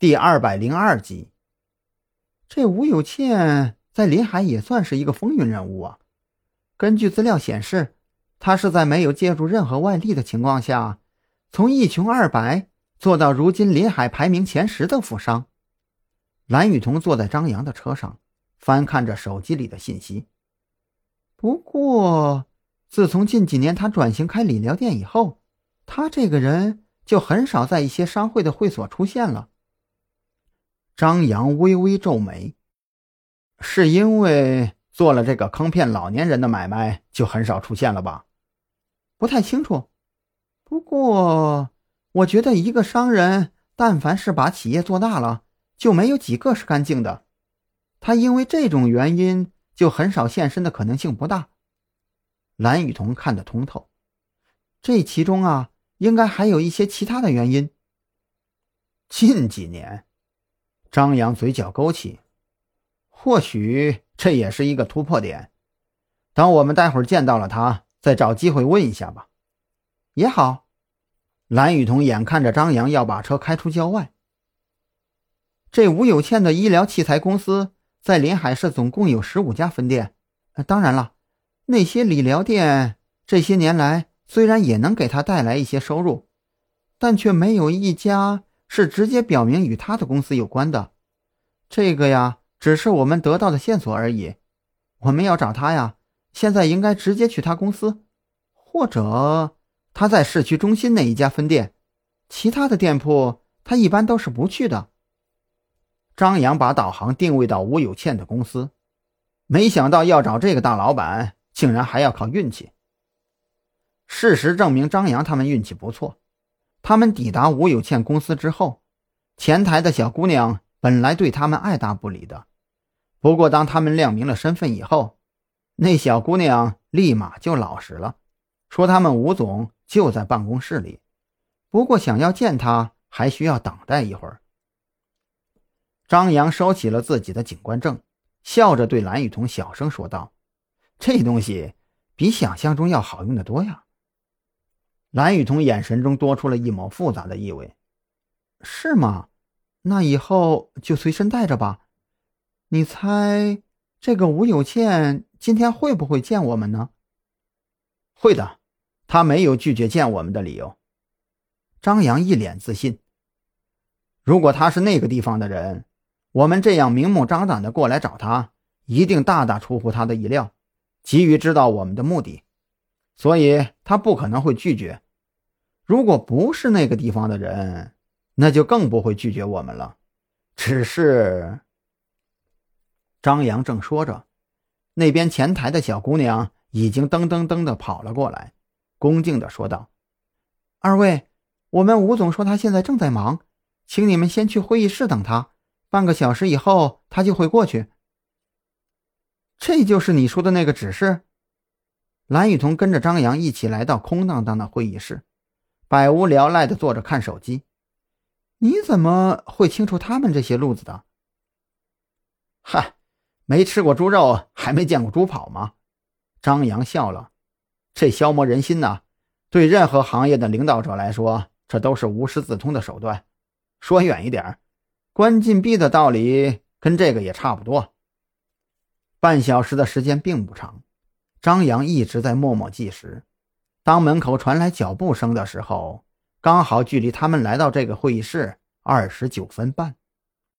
第二百零二集。这吴有倩在临海也算是一个风云人物啊。根据资料显示，他是在没有借助任何外力的情况下，从一穷二白做到如今临海排名前十的富商。蓝雨桐坐在张扬的车上，翻看着手机里的信息。不过，自从近几年他转型开理疗店以后，他这个人就很少在一些商会的会所出现了。张扬微微皱眉，是因为。做了这个坑骗老年人的买卖，就很少出现了吧？不太清楚。不过，我觉得一个商人，但凡是把企业做大了，就没有几个是干净的。他因为这种原因，就很少现身的可能性不大。蓝雨桐看得通透，这其中啊，应该还有一些其他的原因。近几年，张扬嘴角勾起，或许。这也是一个突破点。等我们待会儿见到了他，再找机会问一下吧。也好。蓝雨桐眼看着张扬要把车开出郊外。这吴有倩的医疗器材公司在临海市总共有十五家分店。当然了，那些理疗店这些年来虽然也能给他带来一些收入，但却没有一家是直接表明与他的公司有关的。这个呀。只是我们得到的线索而已。我们要找他呀，现在应该直接去他公司，或者他在市区中心那一家分店。其他的店铺他一般都是不去的。张扬把导航定位到吴有倩的公司，没想到要找这个大老板，竟然还要靠运气。事实证明，张扬他们运气不错。他们抵达吴有倩公司之后，前台的小姑娘本来对他们爱答不理的。不过，当他们亮明了身份以后，那小姑娘立马就老实了，说他们吴总就在办公室里，不过想要见他还需要等待一会儿。张扬收起了自己的警官证，笑着对蓝雨桐小声说道：“这东西比想象中要好用的多呀。”蓝雨桐眼神中多出了一抹复杂的意味：“是吗？那以后就随身带着吧。”你猜这个吴有倩今天会不会见我们呢？会的，他没有拒绝见我们的理由。张扬一脸自信。如果他是那个地方的人，我们这样明目张胆的过来找他，一定大大出乎他的意料，急于知道我们的目的，所以他不可能会拒绝。如果不是那个地方的人，那就更不会拒绝我们了。只是。张扬正说着，那边前台的小姑娘已经噔噔噔的跑了过来，恭敬的说道：“二位，我们吴总说他现在正在忙，请你们先去会议室等他，半个小时以后他就会过去。”这就是你说的那个指示。蓝雨桐跟着张扬一起来到空荡荡的会议室，百无聊赖的坐着看手机。你怎么会清楚他们这些路子的？嗨。没吃过猪肉，还没见过猪跑吗？张扬笑了，这消磨人心呐，对任何行业的领导者来说，这都是无师自通的手段。说远一点，关禁闭的道理跟这个也差不多。半小时的时间并不长，张扬一直在默默计时。当门口传来脚步声的时候，刚好距离他们来到这个会议室二十九分半。